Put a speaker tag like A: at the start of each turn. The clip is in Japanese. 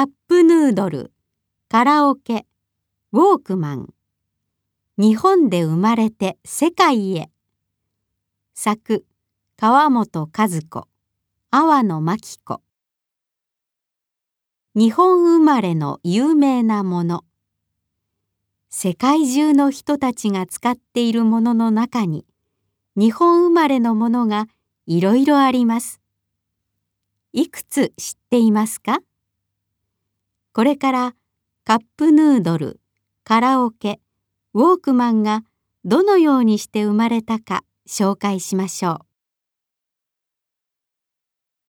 A: カップヌードル、カラオケ、ウォークマン。日本で生まれて世界へ。作、川本和子、阿波野真紀子。日本生まれの有名なもの。世界中の人たちが使っているものの中に、日本生まれのものがいろいろあります。いくつ知っていますか？これからカップヌードル、カラオケ、ウォークマンがどのようにして生まれたか紹介しましょう。